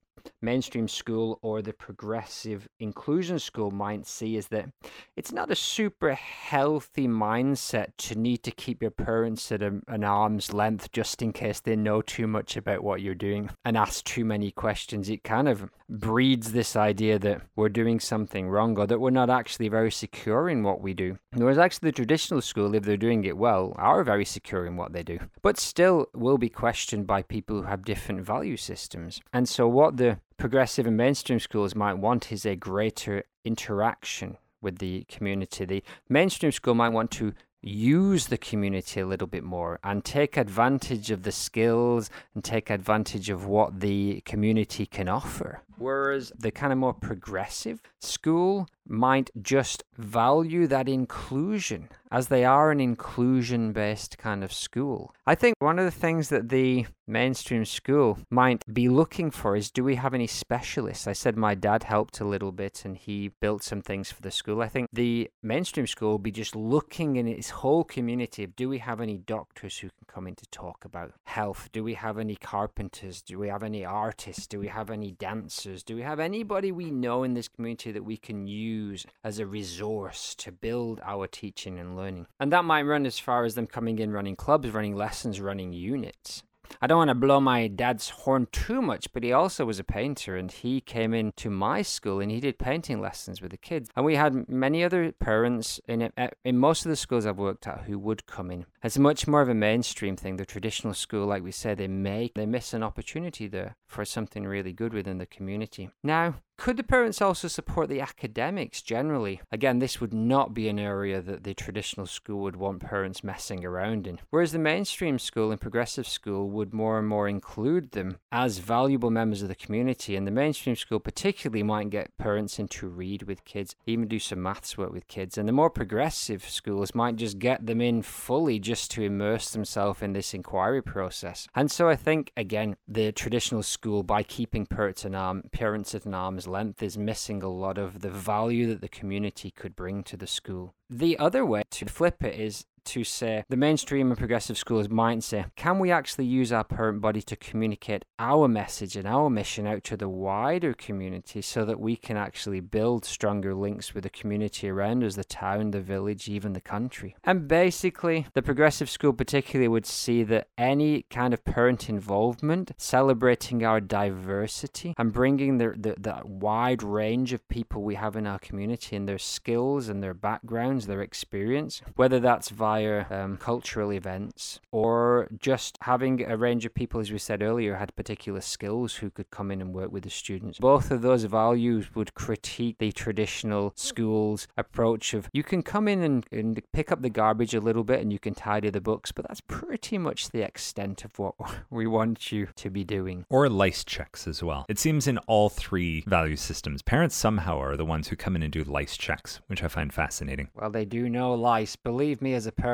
mainstream school or the progressive inclusion school might see is that it's not a super healthy mindset to need to keep your parents at a, an arm's length just in case they know too much about what you're doing and ask too many questions. It kind of breeds this idea that we're doing something wrong or that we're not actually very secure in what we do. Whereas actually the traditional school, if they're doing it well, are very secure in what they do, but still will be questioned by people who have different value systems. And so what the progressive and mainstream schools might want is a greater interaction with the community. The mainstream school might want to use the community a little bit more and take advantage of the skills and take advantage of what the community can offer. Whereas the kind of more progressive school might just value that inclusion as they are an inclusion based kind of school. I think one of the things that the mainstream school might be looking for is do we have any specialists? I said my dad helped a little bit and he built some things for the school. I think the mainstream school will be just looking in its whole community of do we have any doctors who can come in to talk about health? Do we have any carpenters? Do we have any artists? Do we have any dancers? Do we have anybody we know in this community that we can use as a resource to build our teaching and learning? And that might run as far as them coming in running clubs, running lessons, running units. I don't want to blow my dad's horn too much, but he also was a painter and he came into my school and he did painting lessons with the kids. And we had many other parents in eh, in most of the schools I've worked at who would come in. It's much more of a mainstream thing. The traditional school, like we said, they make they miss an opportunity there for something really good within the community. Now, could the parents also support the academics generally? Again, this would not be an area that the traditional school would want parents messing around in. Whereas the mainstream school and progressive school would more and more include them as valuable members of the community. And the mainstream school, particularly, might get parents in to read with kids, even do some maths work with kids. And the more progressive schools might just get them in fully just to immerse themselves in this inquiry process. And so I think, again, the traditional school, by keeping parents at, arm, parents at an arm's length is missing a lot of the value that the community could bring to the school. The other way to flip it is to say the mainstream and progressive schools might say, can we actually use our parent body to communicate our message and our mission out to the wider community so that we can actually build stronger links with the community around us, the town, the village, even the country? And basically, the progressive school particularly would see that any kind of parent involvement, celebrating our diversity and bringing the, the, wide range of people we have in our community and their skills and their backgrounds, their experience, whether that's via um, cultural events or just having a range of people, as we said earlier, had particular skills who could come in and work with the students. Both of those values would critique the traditional school's approach of you can come in and, and pick up the garbage a little bit and you can tidy the books, but that's pretty much the extent of what we want you to be doing. Or lice checks as well. It seems in all three value systems, parents somehow are the ones who come in and do lice checks, which I find fascinating. Well, they do know lice. Believe me, as a parent,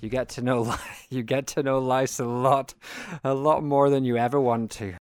you get to know you get to know lice a lot, a lot more than you ever want to.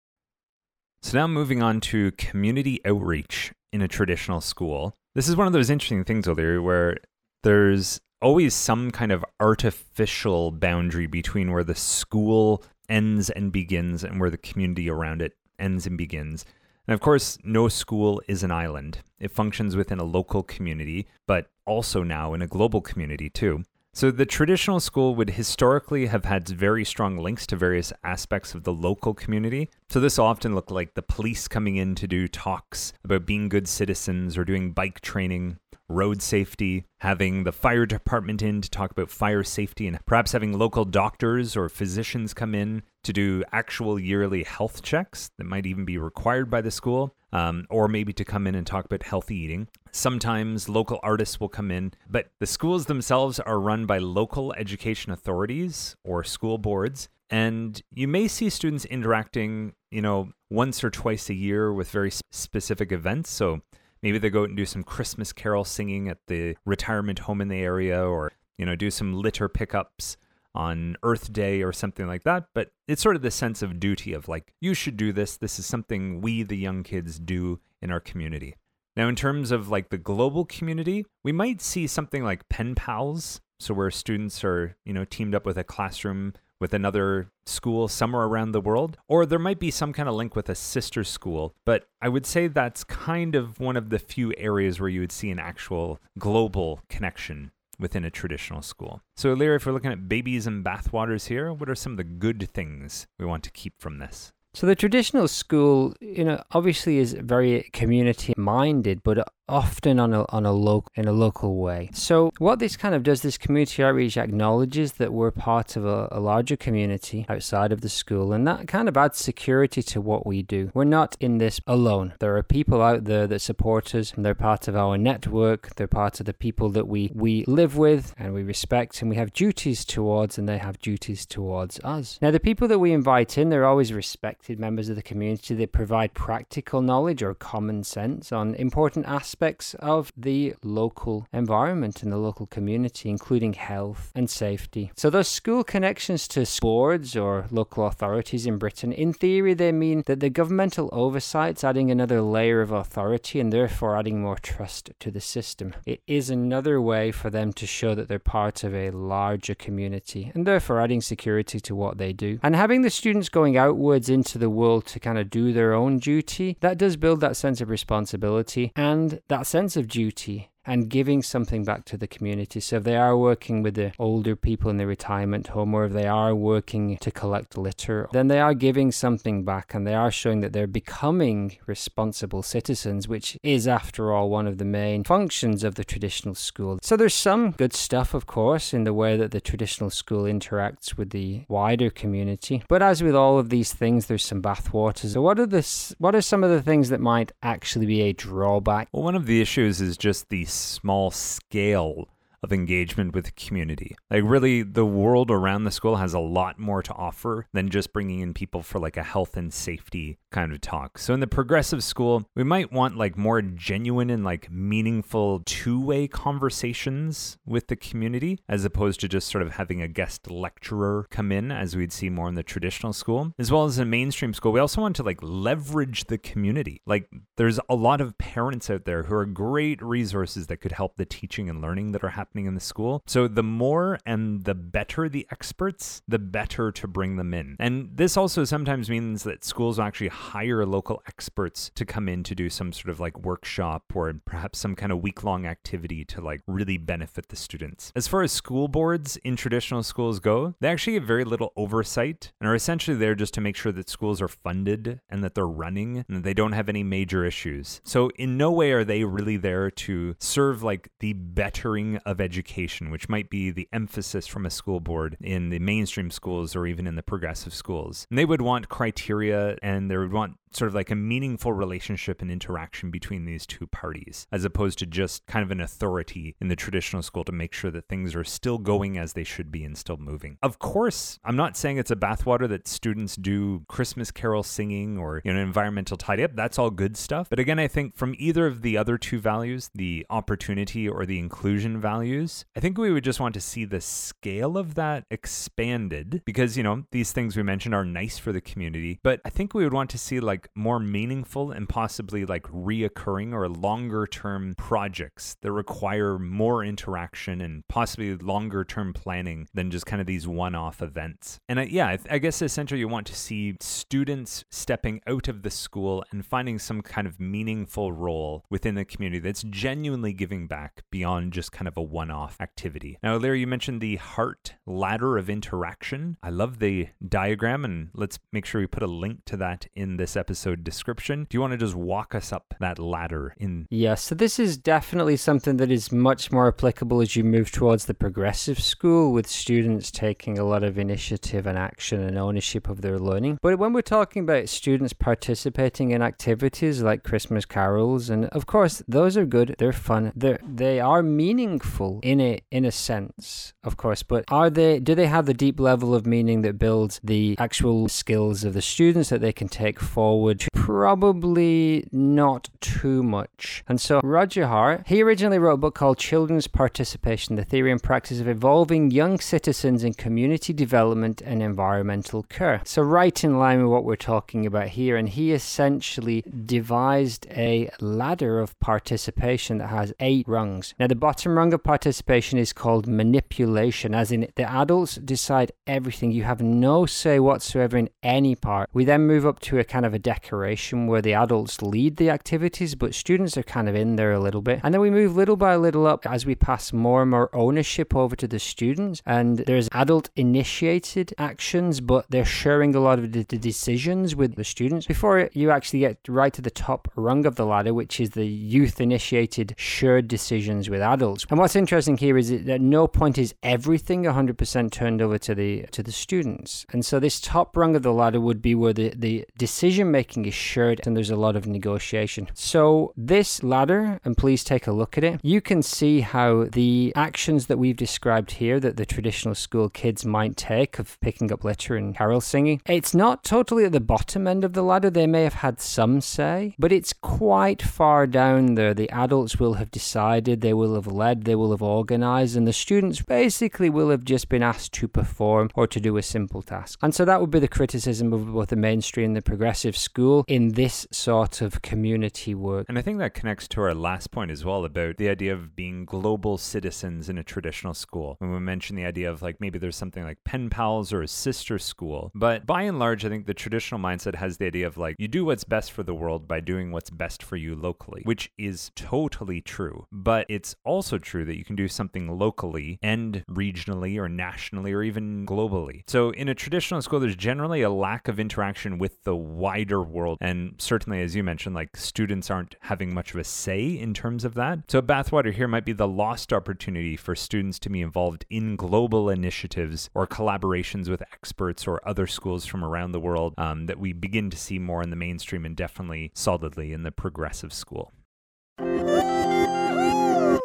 So now moving on to community outreach in a traditional school. This is one of those interesting things, O'Leary, where there's always some kind of artificial boundary between where the school ends and begins and where the community around it ends and begins. And of course, no school is an island. It functions within a local community, but also now in a global community too. So, the traditional school would historically have had very strong links to various aspects of the local community. So, this often looked like the police coming in to do talks about being good citizens or doing bike training, road safety, having the fire department in to talk about fire safety, and perhaps having local doctors or physicians come in to do actual yearly health checks that might even be required by the school um, or maybe to come in and talk about healthy eating. Sometimes local artists will come in, but the schools themselves are run by local education authorities or school boards. And you may see students interacting, you know, once or twice a year with very specific events. So maybe they go out and do some Christmas carol singing at the retirement home in the area or, you know, do some litter pickups on Earth Day or something like that. But it's sort of the sense of duty of like, you should do this. This is something we, the young kids, do in our community. Now, in terms of like the global community, we might see something like pen pals. So, where students are, you know, teamed up with a classroom with another school somewhere around the world, or there might be some kind of link with a sister school. But I would say that's kind of one of the few areas where you would see an actual global connection within a traditional school. So, Lear, if we're looking at babies and bathwaters here, what are some of the good things we want to keep from this? So the traditional school, you know, obviously is very community minded, but often on a on a local in a local way. So what this kind of does, this community outreach acknowledges that we're part of a, a, larger community outside of the school, and that kind of adds security to what we do. We're not in this alone. There are people out there that support us, and they're part of our network. They're part of the people that we we live with and we respect, and we have duties towards, and they have duties towards us. Now, the people that we invite in, they're always respected members of the community. They provide practical knowledge or common sense on important aspects aspects of the local environment and the local community, including health and safety. So, those school connections to boards or local authorities in Britain, in theory, they mean that the governmental oversight's adding another layer of authority and therefore adding more trust to the system. It is another way for them to show that they're part of a larger community and therefore adding security to what they do. And having the students going outwards into the world to kind of do their own duty, that does build that sense of responsibility and that sense of duty and giving something back to the community. So if they are working with the older people in the retirement home or if they are working to collect litter, then they are giving something back and they are showing that they're becoming responsible citizens, which is after all one of the main functions of the traditional school. So there's some good stuff, of course, in the way that the traditional school interacts with the wider community. But as with all of these things, there's some bathwaters. So what are this what are some of the things that might actually be a drawback? Well, one of the issues is just the small scale of engagement with the community. Like, really, the world around the school has a lot more to offer than just bringing in people for like a health and safety kind of talk. So, in the progressive school, we might want like more genuine and like meaningful two way conversations with the community as opposed to just sort of having a guest lecturer come in as we'd see more in the traditional school. As well as in mainstream school, we also want to like leverage the community. Like, there's a lot of parents out there who are great resources that could help the teaching and learning that are happening happening in the school. So the more and the better the experts, the better to bring them in. And this also sometimes means that schools actually hire local experts to come in to do some sort of like workshop or perhaps some kind of week long activity to like really benefit the students. As far as school boards in traditional schools go, they actually have very little oversight and are essentially there just to make sure that schools are funded and that they're running and that they don't have any major issues. So in no way are they really there to serve like the bettering of education, which might be the emphasis from a school board in the mainstream schools or even in the progressive schools. And they would want criteria and they would want sort of like a meaningful relationship and interaction between these two parties, as opposed to just kind of an authority in the traditional school to make sure that things are still going as they should be and still moving. Of course, I'm not saying it's a bathwater that students do Christmas carol singing or you know environmental tidy up. That's all good stuff. But again, I think from either of the other two values, the opportunity or the inclusion values, I think we would just want to see the scale of that expanded because you know these things we mentioned are nice for the community, but I think we would want to see like like more meaningful and possibly like reoccurring or longer term projects that require more interaction and possibly longer term planning than just kind of these one off events. And I, yeah, I, guess essentially you want to see students stepping out of the school and finding some kind of meaningful role within the community that's genuinely giving back beyond just kind of a one off activity. Now, Larry, you mentioned the Hart ladder of interaction. I love the diagram, and let's make sure we put a link to that in this episode description. Do you want to just walk us up that ladder in? Yeah, so this is definitely something that is much more applicable as you move towards the progressive school with students taking a lot of initiative and action and ownership of their learning. But when we're talking about students participating in activities like Christmas carols, and of course, those are good, they're fun, they're, they are meaningful in a, in a sense, of course, but are they, do they have the deep level of meaning that builds the actual skills of the students that they can take forward? Probably not too much. And so Roger Hart, he originally wrote a book called Children's Participation, the theory and practice of involving young citizens in community development and environmental care. So right in line with what we're talking about here, and he essentially devised a ladder of participation that has eight rungs. Now the bottom rung of participation is called manipulation, as in the adults decide everything. You have no say whatsoever in any part. We then move up to a kind of a decoration where the adults lead the activities, but students are kind of in there a little bit. And then we move little by little up as we pass more and more ownership over to the students. And there's adult initiated actions, but they're sharing a lot of the, decisions with the students before you actually get right to the top rung of the ladder, which is the youth initiated shared decisions with adults. And what's interesting here is that at no point is everything 100% turned over to the to the students. And so this top rung of the ladder would be where the, the decision making is shared and there's a lot of negotiation. So this ladder, and please take a look at it, you can see how the actions that we've described here that the traditional school kids might take of picking up litter and carol singing, it's not totally at the bottom end of the ladder. They may have had some say, but it's quite far down there. The adults will have decided, they will have led, they will have organized, and the students basically will have just been asked to perform or to do a simple task. And so that would be the criticism of both the mainstream and the progressive school in this sort of community work. And I think that connects to our last point as well about the idea of being global citizens in a traditional school. When we mentioned the idea of like maybe there's something like pen pals or a sister school. But by and large, I think the traditional mindset has the idea of like you do what's best for the world by doing what's best for you locally, which is totally true. But it's also true that you can do something locally and regionally or nationally or even globally. So in a traditional school, there's generally a lack of interaction with the wider world. And certainly, as you mentioned, like students aren't having much of a say in terms of that. So Bathwater here might be the lost opportunity for students to be involved in global initiatives or collaborations with experts or other schools from around the world um, that we begin to see more in the mainstream and definitely solidly in the progressive school.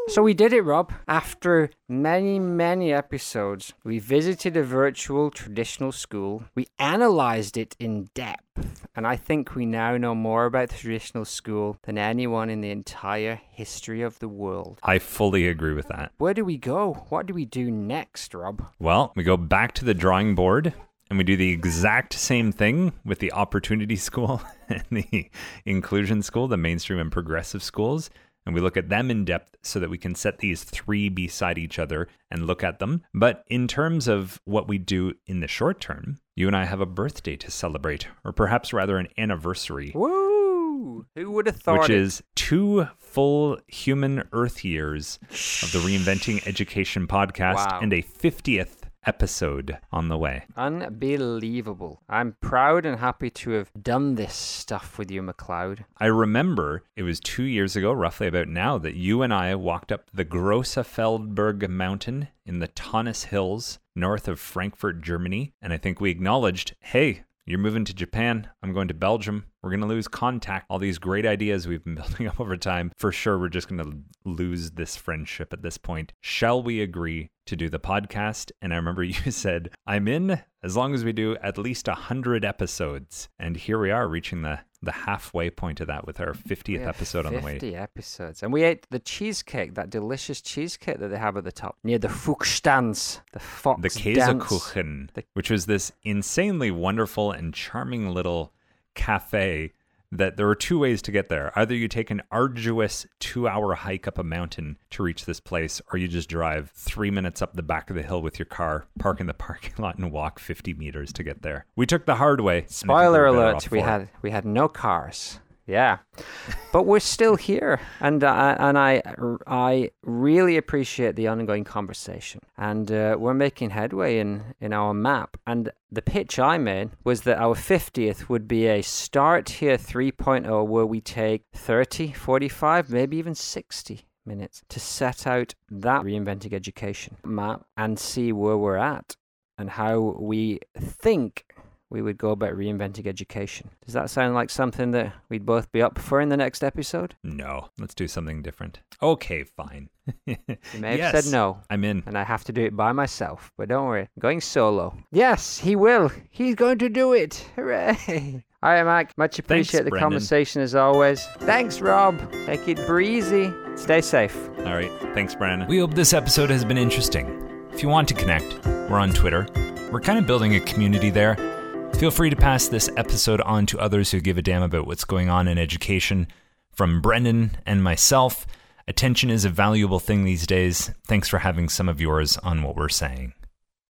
So we did it, Rob. After many, many episodes, we visited a virtual traditional school. We analyzed it in depth. And I think we now know more about the traditional school than anyone in the entire history of the world. I fully agree with that. Where do we go? What do we do next, Rob? Well, we go back to the drawing board and we do the exact same thing with the opportunity school and the inclusion school, the mainstream and progressive schools and we look at them in depth so that we can set these three beside each other and look at them. But in terms of what we do in the short term, you and I have a birthday to celebrate, or perhaps rather an anniversary. Woo! Who would have thought Which it? is two full human Earth years of the Reinventing Education podcast Wow. and a 50th episode on the way. Unbelievable. I'm proud and happy to have done this stuff with you, McLeod. I remember it was two years ago, roughly about now, that you and I walked up the Grosse Feldberg mountain in the Taunus Hills north of Frankfurt, Germany. And I think we acknowledged, hey, you're moving to Japan. I'm going to Belgium. We're going to lose contact. All these great ideas we've been building up over time. For sure, we're just going to lose this friendship at this point. Shall we agree to do the podcast? And I remember you said, I'm in as long as we do at least 100 episodes. And here we are reaching the, the halfway point of that with our 50th Yeah, episode on the way. 50 episodes. And we ate the cheesecake, that delicious cheesecake that they have at the top near the Fuchstanz, the Fox the. Käsekuchen, The- which was this insanely wonderful and charming little cafe that there are two ways to get there. Either you take an arduous two hour hike up a mountain to reach this place, or you just drive three minutes up the back of the hill with your car, park in the parking lot, and walk 50 meters to get there. We took the hard way. Spoiler alert: we had we had no cars. Yeah, but we're still here, and uh, and I I really appreciate the ongoing conversation, and uh, we're making headway in in our map. And the pitch I made was that our 50th would be a start here 3.0, where we take 30, 45, maybe even 60 minutes to set out that reinventing education map and see where we're at and how we think we would go about reinventing education. Does that sound like something that we'd both be up for in the next episode? No, let's do something different. Okay, fine. you may have yes, said no. I'm in. And I have to do it by myself. But don't worry, I'm going solo. Yes, he will. He's going to do it. Hooray. All right, Mike. Much appreciate Thanks, the Brendan. conversation as always. Thanks, Rob. Take it breezy. Stay safe. All right. Thanks, Brandon. We hope this episode has been interesting. If you want to connect, we're on Twitter. We're kind of building a community there Feel free to pass this episode on to others who give a damn about what's going on in education. From Brendan and myself, attention is a valuable thing these days. Thanks for having some of yours on what we're saying.